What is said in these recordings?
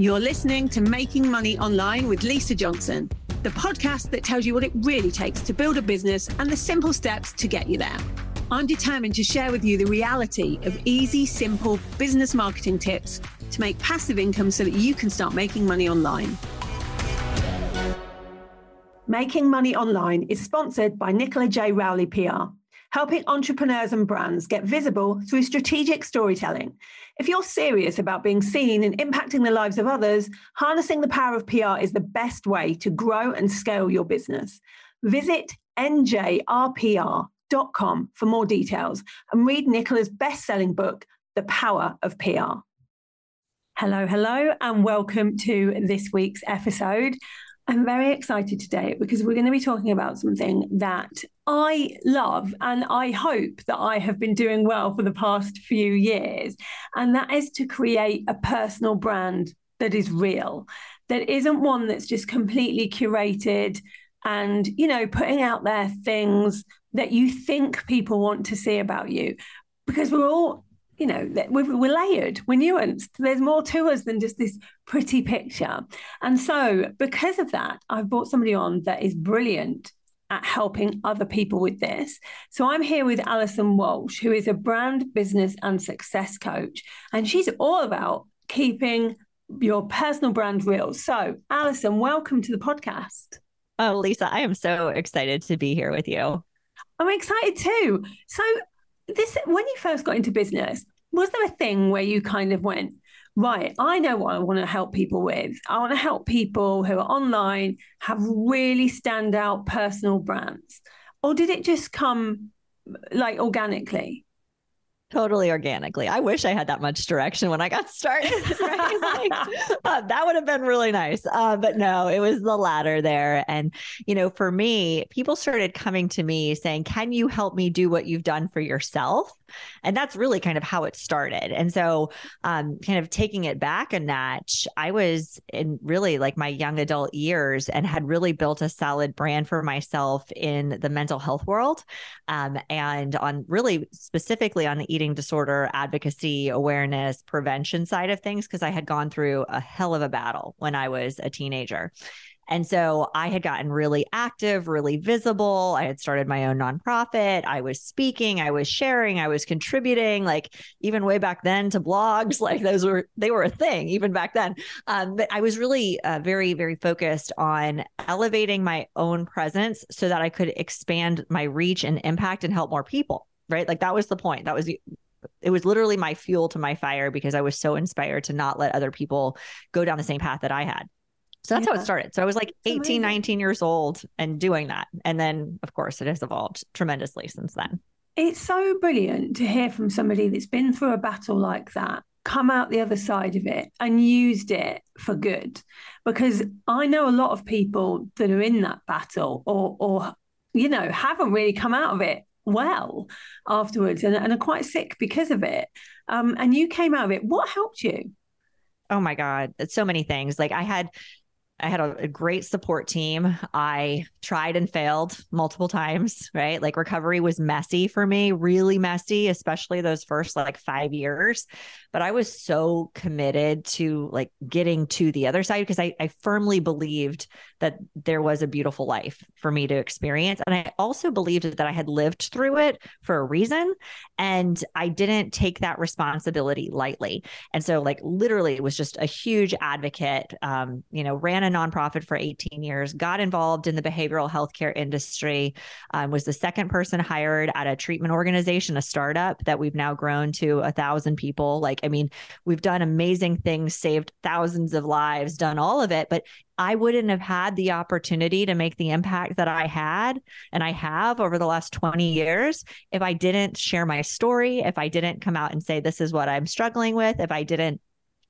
You're listening to Making Money Online with Lisa Johnson, the podcast that tells you what it really takes to build a business and the simple steps to get you there. I'm determined to share with you the reality of easy, simple business marketing tips to make passive income so that you can start making money online. Making Money Online is sponsored by Nicola J. Rowley PR helping entrepreneurs and brands get visible through strategic storytelling. If you're serious about being seen and impacting the lives of others, harnessing the power of PR is the best way to grow and scale your business. Visit njrpr.com for more details and read Nicola's best selling book, The Power of PR. Hello, hello, and welcome to this week's episode. I'm very excited today because we're going to be talking about something that I love and I hope that I have been doing well for the past few years. And that is to create a personal brand that is real, that isn't one that's just completely curated and, you know, putting out there things that you think people want to see about you. Because we're all you know, we're, we're layered, we're nuanced. There's more to us than just this pretty picture. And so, because of that, I've brought somebody on that is brilliant at helping other people with this. So I'm here with Allison Walsh, who is a brand, business, and success coach. And she's all about keeping your personal brand real. So, Allison, welcome to the podcast. Oh, Lisa, I am so excited to be here with you. I'm excited too. So, this when you first got into business, was there a thing where you kind of went, right, I know what I want to help people with. I want to help people who are online have really stand out personal brands. Or did it just come like organically? Totally organically. I wish I had that much direction when I got started. Right? like, uh, that would have been really nice. Uh, but no, it was the latter there. And, you know, for me, people started coming to me saying, Can you help me do what you've done for yourself? And that's really kind of how it started. And so, um, kind of taking it back a notch, I was in really like my young adult years and had really built a solid brand for myself in the mental health world um, and on really specifically on the eating disorder advocacy, awareness, prevention side of things, because I had gone through a hell of a battle when I was a teenager. And so I had gotten really active, really visible. I had started my own nonprofit. I was speaking, I was sharing, I was contributing, like even way back then to blogs, like those were, they were a thing even back then. Um, but I was really uh, very, very focused on elevating my own presence so that I could expand my reach and impact and help more people. Right. Like that was the point. That was it was literally my fuel to my fire because I was so inspired to not let other people go down the same path that I had. So that's yeah. how it started. So I was like 18, 19 years old and doing that. And then, of course, it has evolved tremendously since then. It's so brilliant to hear from somebody that's been through a battle like that, come out the other side of it and used it for good. Because I know a lot of people that are in that battle or, or you know, haven't really come out of it well afterwards and, and are quite sick because of it. Um, and you came out of it. What helped you? Oh my God, so many things. Like I had I had a, a, great support team. I tried and failed multiple times, right? Like recovery was messy for me, really messy, especially those first like five years. But I was so committed to like getting to the other side because I, I firmly believed that there was a beautiful life for me to experience. And I also believed that I had lived through it for a reason. And I didn't take that responsibility lightly. And so, like, literally, was just a huge advocate, um, you know, ran a nonprofit for 18 years, got involved in the behavioral healthcare industry, um, was the second person hired at a treatment organization, a startup that we've now grown to a thousand people. Like, I mean, we've done amazing things, saved thousands of lives, done all of it, but I wouldn't have had the opportunity to make the impact that I had and I have over the last 20 years if I didn't share my story, if I didn't come out and say, this is what I'm struggling with, if I didn't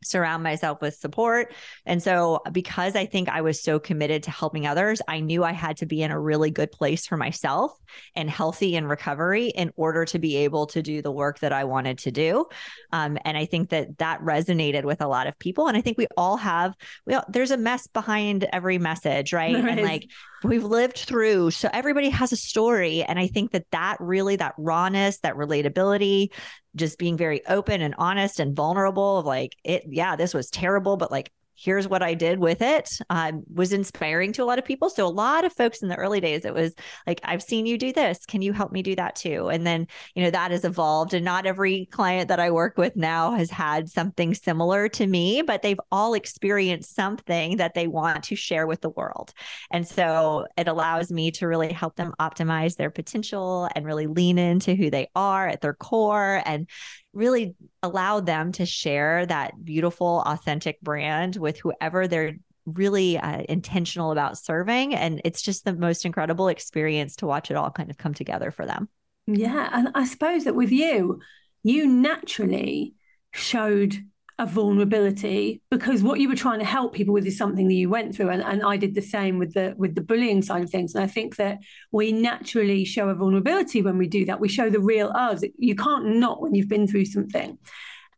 surround myself with support. And so, because I think I was so committed to helping others, I knew I had to be in a really good place for myself and healthy in recovery in order to be able to do the work that I wanted to do. Um, and I think that that resonated with a lot of people. And I think we all have, we all, there's a mess behind every message, right? right. And like we've lived through, so everybody has a story. And I think that that really, that rawness, that relatability, just being very open and honest and vulnerable of like it yeah this was terrible but like here's what I did with it um, was inspiring to a lot of people. So a lot of folks in the early days, it was like, I've seen you do this. Can you help me do that too? And then, you know, that has evolved. And not every client that I work with now has had something similar to me, but they've all experienced something that they want to share with the world. And so it allows me to really help them optimize their potential and really lean into who they are at their core and really allow them to share that beautiful, authentic brand with whoever they're really uh, intentional about serving. And it's just the most incredible experience to watch it all kind of come together for them. Yeah. And I suppose that with you, you naturally showed a vulnerability because what you were trying to help people with is something that you went through and, and I did the same with the with the bullying side of things. And I think that we naturally show a vulnerability when we do that. We show the real us. You can't not when you've been through something.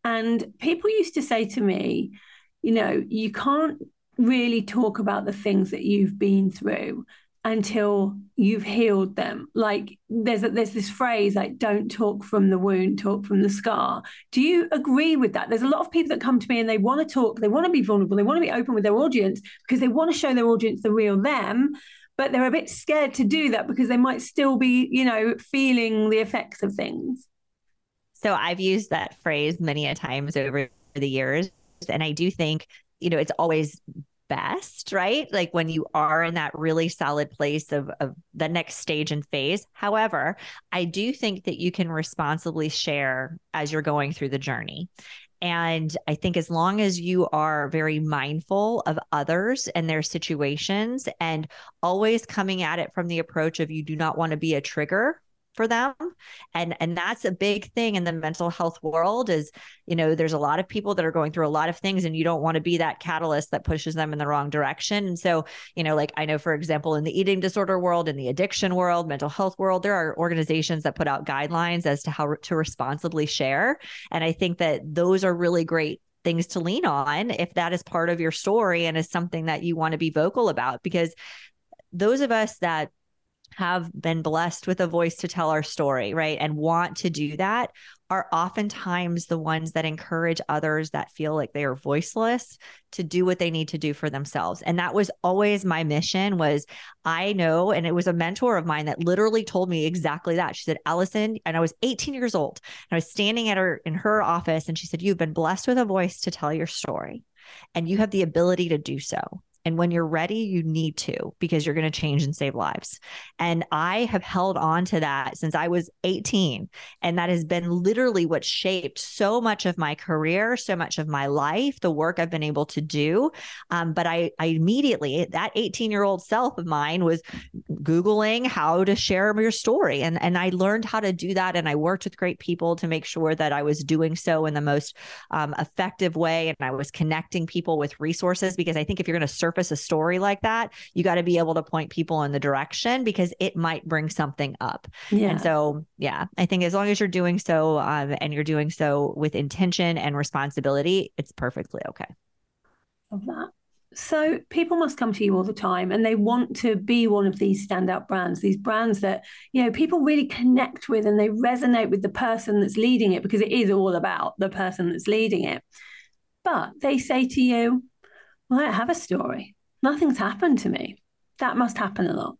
And people used to say to me you know you can't really talk about the things that you've been through until you've healed them. Like there's a, there's this phrase like don't talk from the wound talk from the scar. Do you agree with that? There's a lot of people that come to me and they want to talk they want to be vulnerable they want to be open with their audience because they want to show their audience the real them but they're a bit scared to do that because they might still be you know feeling the effects of things. So i've used that phrase many a times over the years and i do think you know it's always best, right? Like when you are in that really solid place of, of the next stage and phase. However, I do think that you can responsibly share as you're going through the journey. And I think as long as you are very mindful of others and their situations and always coming at it from the approach of you do not want to be a trigger for them. And and that's a big thing in the mental health world is you know there's a lot of people that are going through a lot of things and you don't want to be that catalyst that pushes them in the wrong direction. And so you know like i know for example in the eating disorder world in the addiction world mental health world there are organizations that put out guidelines as to how to responsibly share. And i think that those are really great things to lean on if that is part of your story and is something that you want to be vocal about because those of us that have been blessed with a voice to tell our story, right? And want to do that are oftentimes the ones that encourage others that feel like they are voiceless to do what they need to do for themselves. And that was always my mission was I know and it was a mentor of mine that literally told me exactly that. She said, "Allison, and I was 18 years old. And I was standing at her in her office and she said, "You've been blessed with a voice to tell your story." And you have the ability to do so. And when you're ready, you need to because you're going to change and save lives. And I have held on to that since I was 18. And that has been literally what shaped so much of my career, so much of my life, the work I've been able to do. Um, but I, I immediately, that 18 year old self of mine was Googling how to share your story. And, and I learned how to do that. And I worked with great people to make sure that I was doing so in the most um, effective way. And I was connecting people with resources because I think if you're going to surface a story like that, you got to be able to point people in the direction because it might bring something up. Yeah. And so, yeah, I think as long as you're doing so um, and you're doing so with intention and responsibility, it's perfectly okay. Love that. So people must come to you all the time and they want to be one of these standout brands, these brands that, you know, people really connect with and they resonate with the person that's leading it because it is all about the person that's leading it. But they say to you, well, I have a story. Nothing's happened to me. That must happen a lot.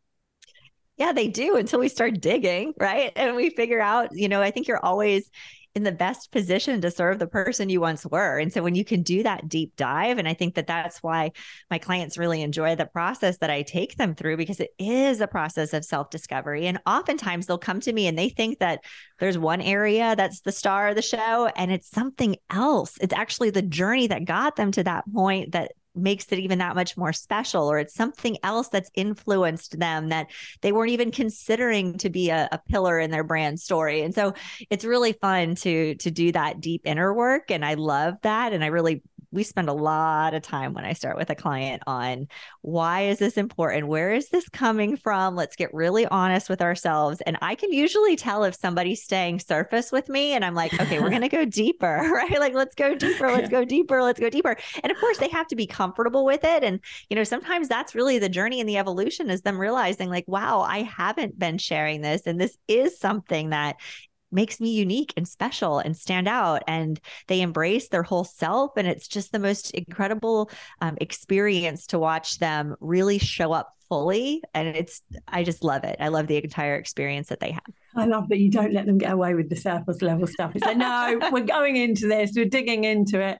Yeah, they do until we start digging, right? And we figure out, you know, I think you're always in the best position to serve the person you once were. And so when you can do that deep dive, and I think that that's why my clients really enjoy the process that I take them through because it is a process of self discovery. And oftentimes they'll come to me and they think that there's one area that's the star of the show and it's something else. It's actually the journey that got them to that point that makes it even that much more special or it's something else that's influenced them that they weren't even considering to be a, a, pillar in their brand story. And so it's really fun to to do that deep inner work and i love that and i really we spend a lot of time when I start with a client on why is this important? Where is this coming from? Let's get really honest with ourselves. And I can usually tell if somebody's staying surface with me and I'm like, okay, we're going to go deeper, right? Like, let's go deeper, let's go deeper, let's go deeper. And of course, they have to be comfortable with it. And, you know, sometimes that's really the journey and the evolution is them realizing, like, wow, I haven't been sharing this. And this is something that makes me unique and special and stand out. And they embrace their whole self. And it's just the most incredible um, experience to watch them really show up fully. And it's, I just love it. I love the entire experience that they have. I love that you don't let them get away with the surface level stuff. It's like, no, we're going into this, we're digging into it.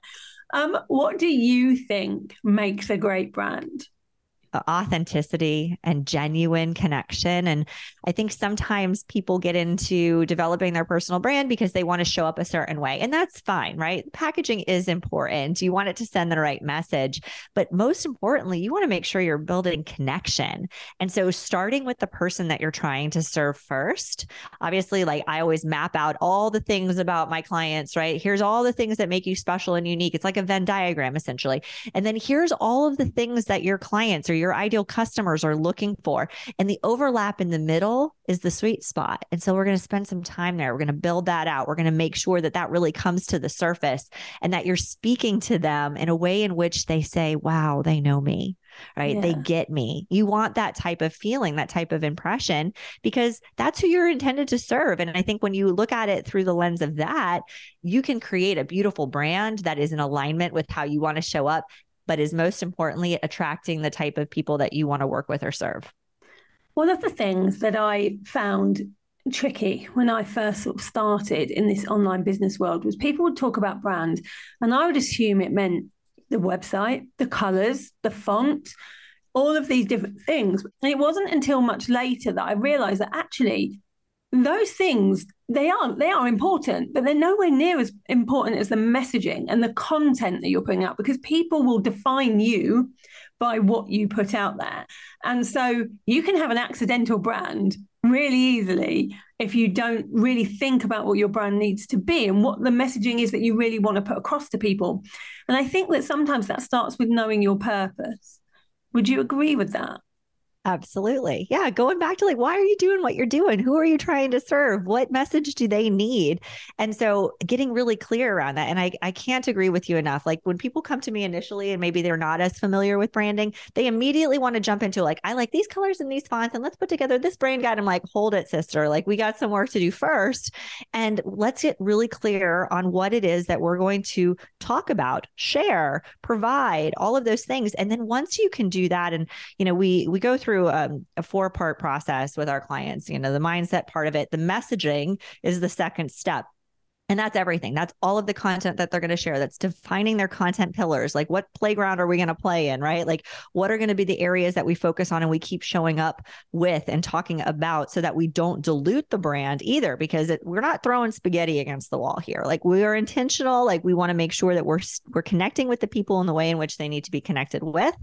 Um, what do you think makes a great brand? Authenticity and genuine connection. And I think sometimes people get into developing their personal brand because they want to show up a certain way. And that's fine, right? Packaging is important. You want it to send the right message. But most importantly, you want to make sure you're building connection. And so starting with the person that you're trying to serve first, obviously, like I always map out all the things about my clients, right? Here's all the things that make you special and unique. It's like a Venn diagram, essentially. And then here's all of the things that your clients or your your ideal customers are looking for. And the overlap in the middle is the sweet spot. And so we're going to spend some time there. We're going to build that out. We're going to make sure that that really comes to the surface and that you're speaking to them in a way in which they say, wow, they know me right? Yeah. They get me. You want that type of feeling, that type of impression, because that's who you're intended to serve. And I think when you look at it through the lens of that, you can create a beautiful brand that is in alignment with how you want to show up but is most importantly attracting the type of people that you want to work with or serve? One of the things that I found tricky when I first sort of started in this online business world was people would talk about brand, and I would assume it meant the website, the colors, the font, all of these different things. And it wasn't until much later that I realized that actually those things they are they are important but they're nowhere near as important as the messaging and the content that you're putting out because people will define you by what you put out there. And so you can have an accidental brand really easily if you don't really think about what your brand needs to be and what the messaging is that you really want to put across to people. And i think that sometimes that starts with knowing your purpose. Would you agree with that Absolutely. Yeah. Going back to like, why are you doing what you're doing? Who are you trying to serve? What message do they need? And so getting really clear around that. And I, I can't agree with you enough. Like when people come to me initially and maybe they're not as familiar with branding, they immediately want to jump into like, I like these colors and these fonts and let's put together this brand guide. I'm like, hold it, sister. Like we got some work to do first. And let's get really clear on what it is that we're going to talk about, share, provide, all of those things. And then once you can do that, and you know, we we go through through um, a four part process with our clients. You know, the mindset part of it, the messaging is the second step. And that's everything. That's all of the content that they're going to share. That's defining their content pillars. Like, what playground are we going to play in, right? Like, what are going to be the areas that we focus on and we keep showing up with and talking about so that we don't dilute the brand either, because it, we're not throwing spaghetti against the wall here. Like, we are intentional. Like, we want to make sure that we're we're connecting with the people in the way in which they need to be connected with.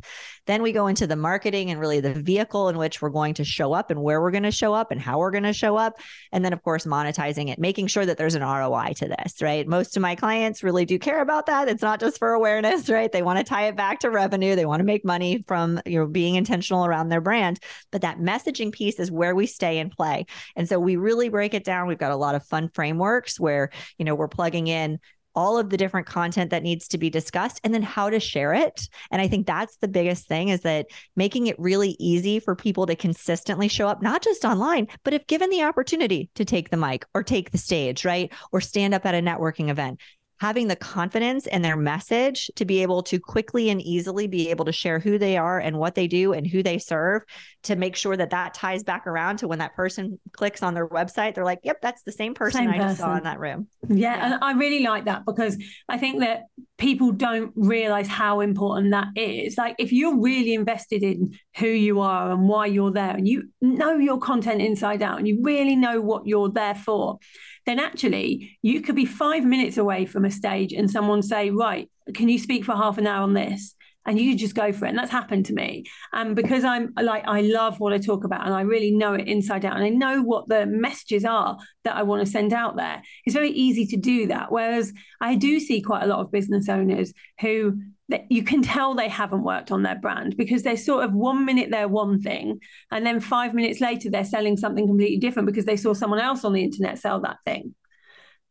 Then we go into the marketing and really the vehicle in which we're going to show up and where we're going to show up and how we're going to show up. And then, of course, monetizing it, making sure that there's an ROI to this, right? Most of my clients really do care about that. It's not just for awareness, right? They want to tie it back to revenue. They want to make money from, you know, being intentional around their brand. But that messaging piece is where we stay and play. And so we really break it down. We've got a lot of fun frameworks where, you know, we're plugging in all of the different content that needs to be discussed and then how to share it. And I think that's the biggest thing is that making it really easy for people to consistently show up, not just online, but if given the opportunity to take the mic or take the stage, right? Or stand up at a networking event having the confidence in their message to be able to quickly and easily be able to share who they are and what they do and who they serve to make sure that that ties back around to when that person clicks on their website they're like yep that's the same person same i just saw in that room. Yeah, yeah and i really like that because i think that people don't realize how important that is. Like if you're really invested in who you are and why you're there and you know your content inside out and you really know what you're there for then actually you could be five minutes away from a stage and someone say, right, can you speak for half an hour on this? And you just go for it. And that's happened to me. And because I'm like, I love what I talk about and I really know it inside out and I know what the messages are that I want to send out there, it's very easy to do that. Whereas I do see quite a lot of business owners who that you can tell they haven't worked on their brand because they're sort of one minute they're one thing and then five minutes later they're selling something completely different because they saw someone else on the internet sell that thing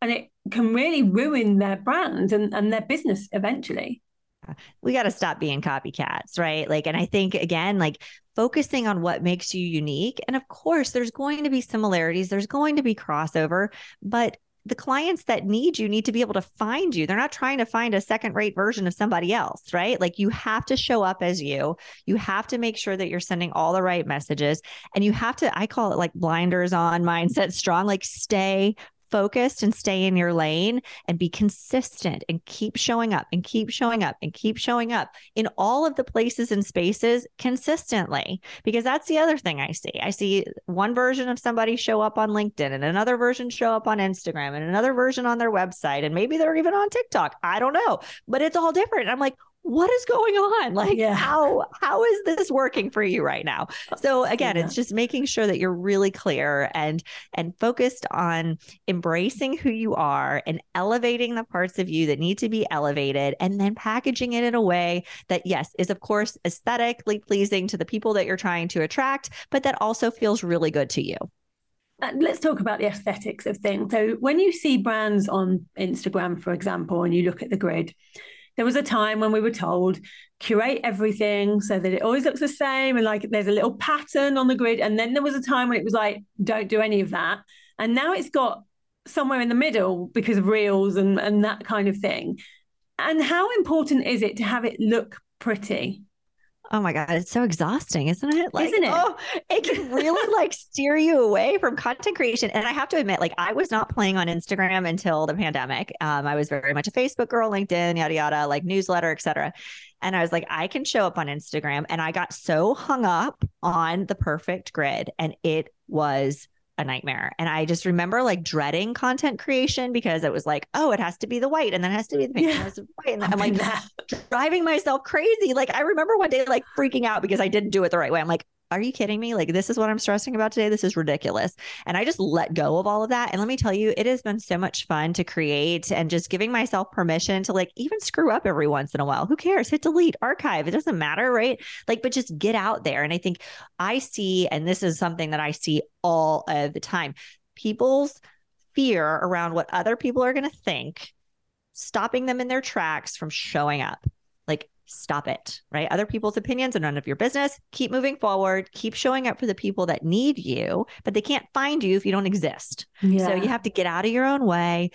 and it can really ruin their brand and, and their business eventually we got to stop being copycats, right? Like, and I think again, like focusing on what makes you unique. And of course, there's going to be similarities, there's going to be crossover, but the clients that need you need to be able to find you. They're not trying to find a second rate version of somebody else, right? Like you have to show up as you. You have to make sure that you're sending all the right messages. And you have to, I call it like blinders on mindset strong, like stay focused and stay in your lane and be consistent and keep showing up and keep showing up and keep showing up in all of the places and spaces consistently. Because that's the other thing I see. I see one version of somebody show up on LinkedIn and another version show up on Instagram and another version on their website. And maybe they're even on TikTok. I don't know, but it's all different. I'm like, what is going on like yeah. how how is this working for you right now so again yeah. it's just making sure that you're really clear and and focused on embracing who you are and elevating the parts of you that need to be elevated and then packaging it in a way that yes is of course aesthetically pleasing to the people that you're trying to attract but that also feels really good to you uh, let's talk about the aesthetics of things. So, when you see brands on Instagram, for example, and you look at the grid, there was a time when we were told curate everything so that it always looks the same and like there's a little pattern on the grid. And then there was a time when it was like, don't do any of that. And now it's got somewhere in the middle because of reels and, and that kind of thing. And how important is it to have it look pretty? Oh my God, it's so exhausting, isn't it? Like, isn't it? Oh, it can really like steer you away from content creation. And I have to admit, like, I was not playing on Instagram until the pandemic. Um, I was very much a Facebook girl, LinkedIn, yada, yada, like newsletter, etc. And I was like, I can show up on Instagram. And I got so hung up on the perfect grid. And it was a nightmare. And I just remember like dreading content creation because it was like, oh, it has to be the white and then it has to be the pink. Yeah. And the white. And oh I'm like driving myself crazy. Like I remember one day like freaking out because I didn't do it the right way. I'm like, are you kidding me? Like, this is what I'm stressing about today. This is ridiculous. And I just let go of all of that. And let me tell you, it has been so much fun to create and just giving myself permission to like even screw up every once in a while. Who cares? Hit delete, archive. It doesn't matter, right? Like, but just get out there. And I think I see, and this is something that I see all of the time people's fear around what other people are going to think, stopping them in their tracks from showing up. Stop it, right? Other people's opinions are none of your business. Keep moving forward, keep showing up for the people that need you, but they can't find you if you don't exist. Yeah. So you have to get out of your own way,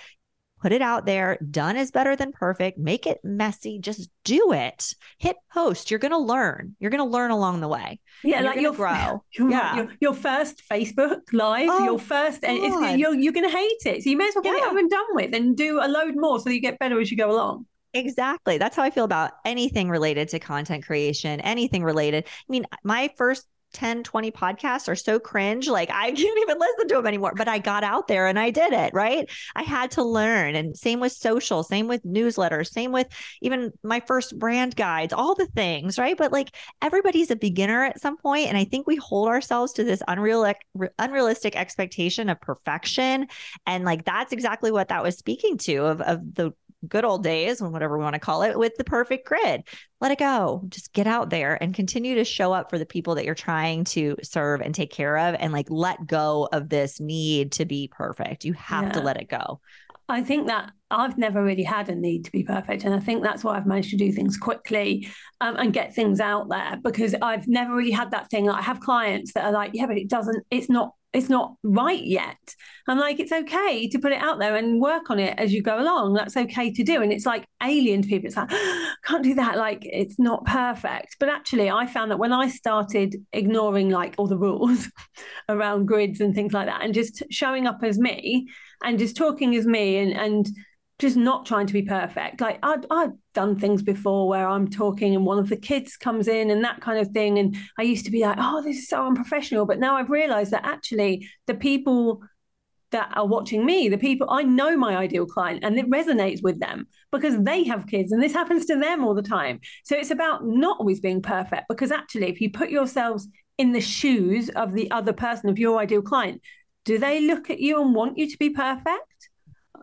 put it out there. Done is better than perfect. Make it messy. Just do it. Hit post. You're going to learn. You're going to learn along the way. Yeah, like your grow. Your, yeah. Your, your, first Facebook live, oh, your first, you're, you're going to hate it. So you may as well get yeah. it over and done with and do a load more so you get better as you go along. Exactly. That's how I feel about anything related to content creation, anything related. I mean, my first 10, 20 podcasts are so cringe. Like I can't even listen to them anymore. But I got out there and I did it, right? I had to learn. And same with social, same with newsletters, same with even my first brand guides, all the things, right? But like everybody's a beginner at some point, And I think we hold ourselves to this unreal, unrealistic expectation of perfection. And like that's exactly what that was speaking to of, of the good old days, whatever we want to call it, with the perfect grid. Let it go. Just get out there and continue to show up for the people that you're trying to serve and take care of and like let go of this need to be perfect. You have yeah. to let it go. I think that I've never really had a need to be perfect. And I think that's why I've managed to do things quickly um, and get things out there because I've never really had that thing. I have clients that are like, yeah, but it doesn't, it's not it's not right yet. I'm like, it's okay to put it out there and work on it as you go along. That's okay to do. And it's like alien to people. It's like, can't do that. Like, it's not perfect. But actually, I found that when I started ignoring like all the rules around grids and things like that and just showing up as me and just talking as me and, and, just not trying to be perfect. Like I'd, I'd done things before where I'm talking and one of the kids comes in and that kind of thing. And I used to be like, oh, this is so unprofessional. But now I've realized that actually the people that are watching me, the people I know my ideal client and it resonates with them because they have kids and this happens to them all the time. So it's about not always being perfect because actually, if you put yourselves in the shoes of the other person, of your ideal client, do they look at you and want you to be perfect?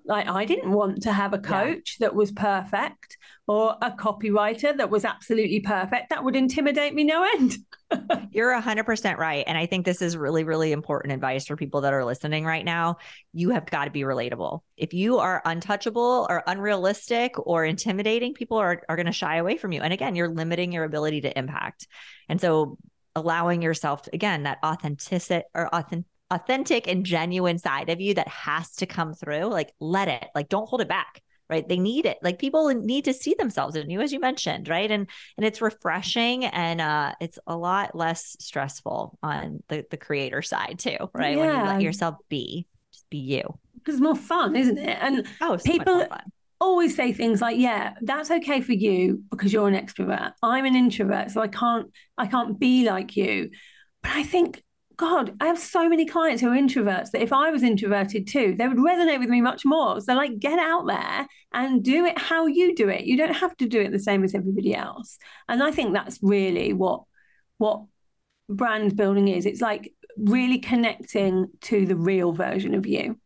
Like I didn't want to have a coach yeah. that was perfect or a copywriter that was absolutely perfect. That would intimidate me no end. You're 100% right. And I think this is really, really important advice for people that are listening right now. You have got to be relatable. If you are untouchable or unrealistic or intimidating, people are, are going to shy away from you. And again, you're limiting your ability to impact. And so allowing yourself, again, that authenticity or authentic authentic and genuine side of you that has to come through like let it like don't hold it back right? They need it. Like people need to see themselves in you as you mentioned right? And and it's refreshing and uh it's a lot less stressful on the the creator side too right? Yeah. when you let yourself be just be you. Because it's more fun isn't it? And oh so people always say things like yeah that's okay for you because you're an extrovert. I'm an introvert so i can't i can't be like you. But i think God, I have so many clients who are introverts that if I was introverted too, they would resonate with me much more. So, like, get out there and do it how you do it. You don't have to do it the same as everybody else. And I think that's really what what brand building is. It's like really connecting to the real version of you.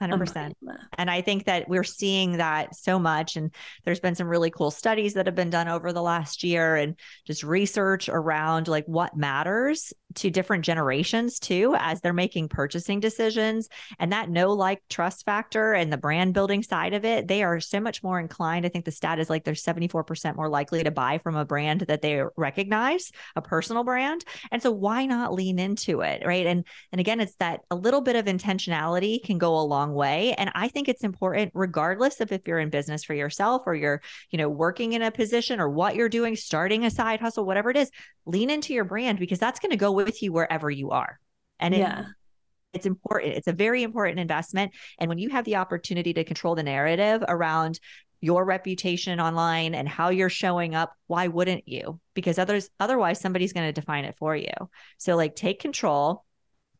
100%. And I think that we're seeing that so much. And there's been some really cool studies that have been done over the last year and just research around like what matters to different generations too as they're making purchasing decisions. And that no like trust factor and the brand building side of it they are so much more inclined. I think the stat is like they're 74% more likely to buy from a brand that they recognize a personal brand. And so why not lean into it right? And and again it's that a little bit of intentionality can go a long way. And i think it's important regardless of if you're in business for yourself or you're you know working in a position or what you're doing starting a side hustle whatever it is lean into your brand because that's going to go with you wherever you are. And yeah. It's important. It's a very important investment. And when you have the opportunity to control the narrative around your reputation online and how you're showing up, why wouldn't you? Because others otherwise somebody's going to define it for you. So like take control,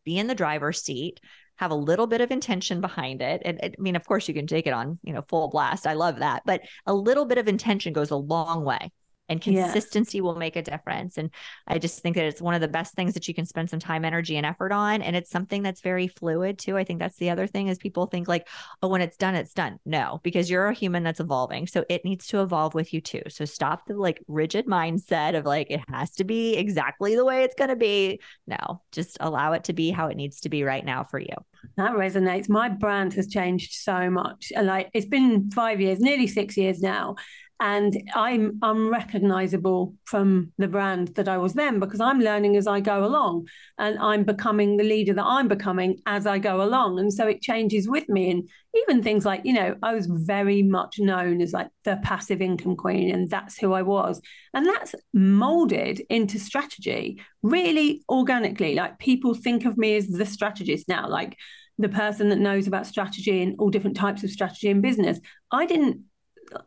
be in the driver's seat, have a little bit of intention behind it. And I mean, of course you can take it on, you know, full blast. I love that. But a little bit of intention goes a long way and consistency yeah. will make a difference. And I just think that it's one of the best things that you can spend some time, energy, and effort on. And it's something that's very fluid too. I think that's the other thing is people think like, oh, when it's done, it's done. No, because you're a human that's evolving. So it needs to evolve with you too. So stop the like rigid mindset of like, it has to be exactly the way it's going to be. No, just allow it to be how it needs to be right now for you. That resonates. My brand has changed so much. Like it's been five years, nearly six years now and I'm unrecognizable from the brand that I was then because I'm learning as I go along and I'm becoming the leader that I'm becoming as I go along. And so it changes with me. And even things like, you know, I was very much known as like the passive income queen, and that's who I was. And that's molded into strategy really organically. Like people think of me as the strategist now, like the person that knows about strategy and all different types of strategy in business. I didn't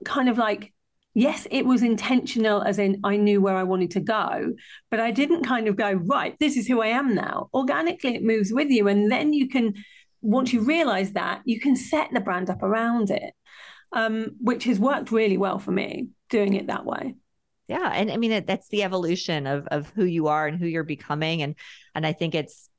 kind of like yes, it was intentional, as in I knew where I wanted to go, but I didn't kind of go, right, this is who I am now. Organically, it moves with you. And then you can, once you realize that, you can set the brand up around it, um, which has worked really well for me doing it that way. Yeah. And I mean, that's the evolution of, of who you are and who you're becoming. And, and I think it's,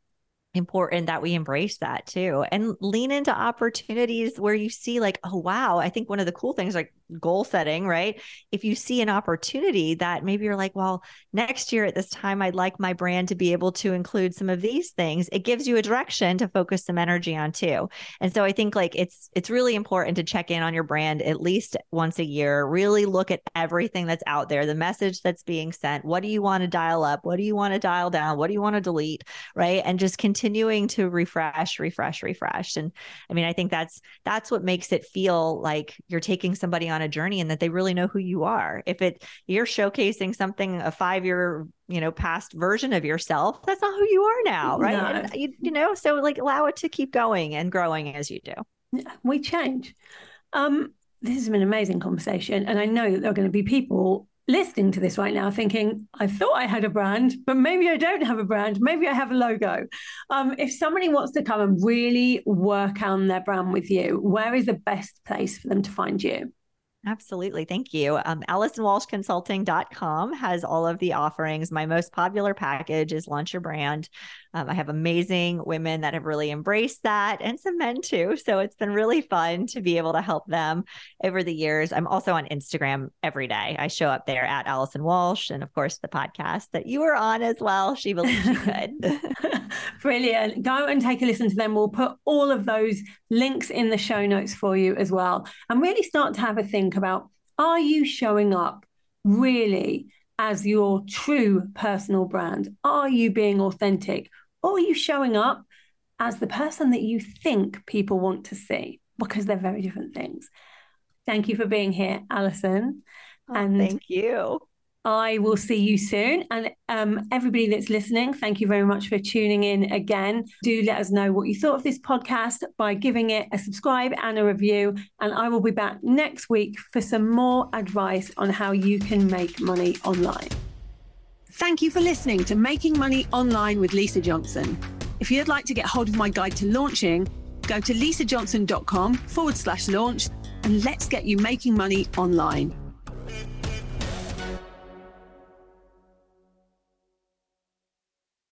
important that we embrace that too and lean into opportunities where you see like oh wow i think one of the cool things like goal setting right? If you see an opportunity that maybe you're like well next year at this time i'd like my brand to be able to include some of these things it gives you a direction to focus some energy on too. And so i think like it's it's really important to check in on your brand at least once a year really look at everything that's out there the message that's being sent what do you want to dial up what do you want to dial down what do you want to delete right? And just continuing to refresh, refresh, refresh. And I mean, I think that's that's what makes it feel like you're taking somebody a journey and that they really know who you are. If it you're showcasing something a five year you know past version of yourself that's not who you are now right no. and, you, you know so like allow it to keep going and growing as you do we change um this has been an amazing conversation and i know that there are going to be people listening to this right now thinking, I thought I had a brand, but maybe I don't have a brand. Maybe I have a logo. Um, if somebody wants to come and really work on their brand with you, where is the best place for them to find you? Absolutely. Thank you. Um, AllisonWalshConsulting.com has all of the offerings. My most popular package is Launch Your Brand. Um, I have amazing women that have really embraced that and some men too. So it's been really fun to be able to help them over the years. I'm also on Instagram every day. I show up there at Allison Walsh and, of course, the podcast that you were on as well. She believes she could. Brilliant. Go and take a listen to them. We'll put all of those links in the show notes for you as well. And really start to have a think about are you showing up really as your true personal brand? Are you being authentic? Or are you showing up as the person that you think people want to see? Because they're very different things. Thank you for being here, Allison. Oh, and thank you. I will see you soon. And um, everybody that's listening, thank you very much for tuning in again. Do let us know what you thought of this podcast by giving it a subscribe and a review. And I will be back next week for some more advice on how you can make money online. Thank you for listening to Making Money Online with Lisa Johnson. If you'd like to get hold of my guide to launching, go to lisajohnson.com forward slash launch and let's get you making money online.